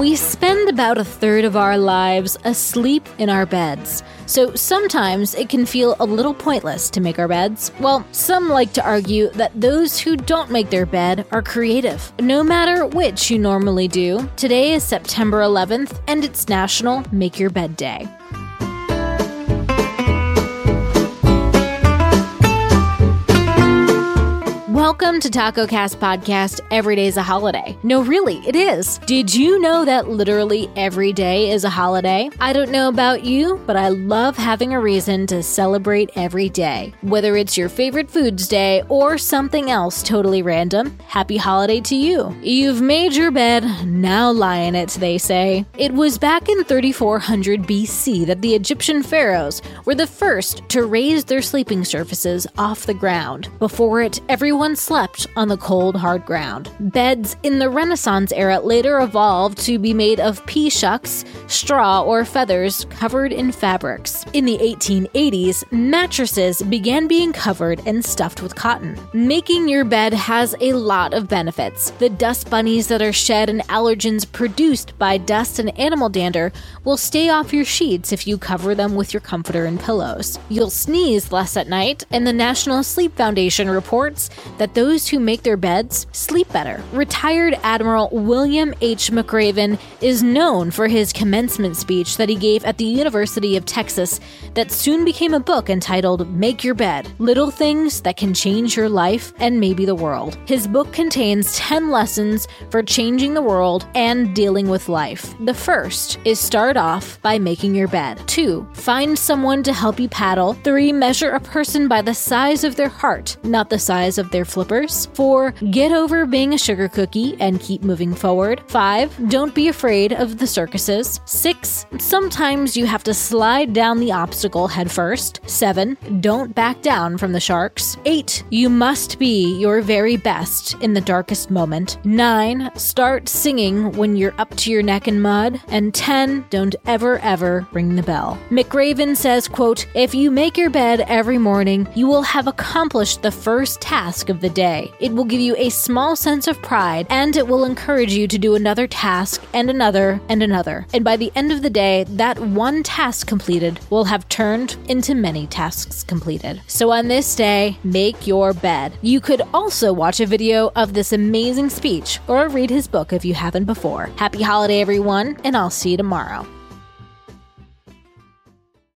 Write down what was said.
We spend about a third of our lives asleep in our beds, so sometimes it can feel a little pointless to make our beds. Well, some like to argue that those who don't make their bed are creative. No matter which you normally do, today is September 11th and it's National Make Your Bed Day. Welcome to Taco Cast Podcast. Every day is a holiday. No, really, it is. Did you know that literally every day is a holiday? I don't know about you, but I love having a reason to celebrate every day. Whether it's your favorite foods day or something else totally random, happy holiday to you. You've made your bed, now lie in it, they say. It was back in 3400 BC that the Egyptian pharaohs were the first to raise their sleeping surfaces off the ground. Before it, everyone slept on the cold, hard ground. Beds in the Renaissance era later evolved to be made of pea shucks, straw, or feathers covered in fabrics. In the 1880s, mattresses began being covered and stuffed with cotton. Making your bed has a lot of benefits. The dust bunnies that are shed and allergens produced by dust and animal dander will stay off your sheets if you cover them with your comforter and pillows. You'll sneeze less at night, and the National Sleep Foundation reports that those who make their beds sleep better. Retired Admiral William H. McRaven is known for his commencement speech that he gave at the University of Texas that soon became a book entitled Make Your Bed Little Things That Can Change Your Life and Maybe the World. His book contains 10 lessons for changing the world and dealing with life. The first is start off by making your bed. 2. Find someone to help you paddle. 3. Measure a person by the size of their heart, not the size of their flippers. 4. Get over being a sugar cookie and keep moving forward. 5. Don't be afraid of the circuses. 6. Sometimes you have to slide down the obstacle head first. 7. Don't back down from the sharks. 8. You must be your very best in the darkest moment. 9. Start singing when you're up to your neck in mud. And 10. Don't ever ever ring the bell. McRaven says, quote, If you make your bed every morning, you will have accomplished the first task the day. It will give you a small sense of pride and it will encourage you to do another task and another and another. And by the end of the day, that one task completed will have turned into many tasks completed. So on this day, make your bed. You could also watch a video of this amazing speech or read his book if you haven't before. Happy holiday, everyone, and I'll see you tomorrow.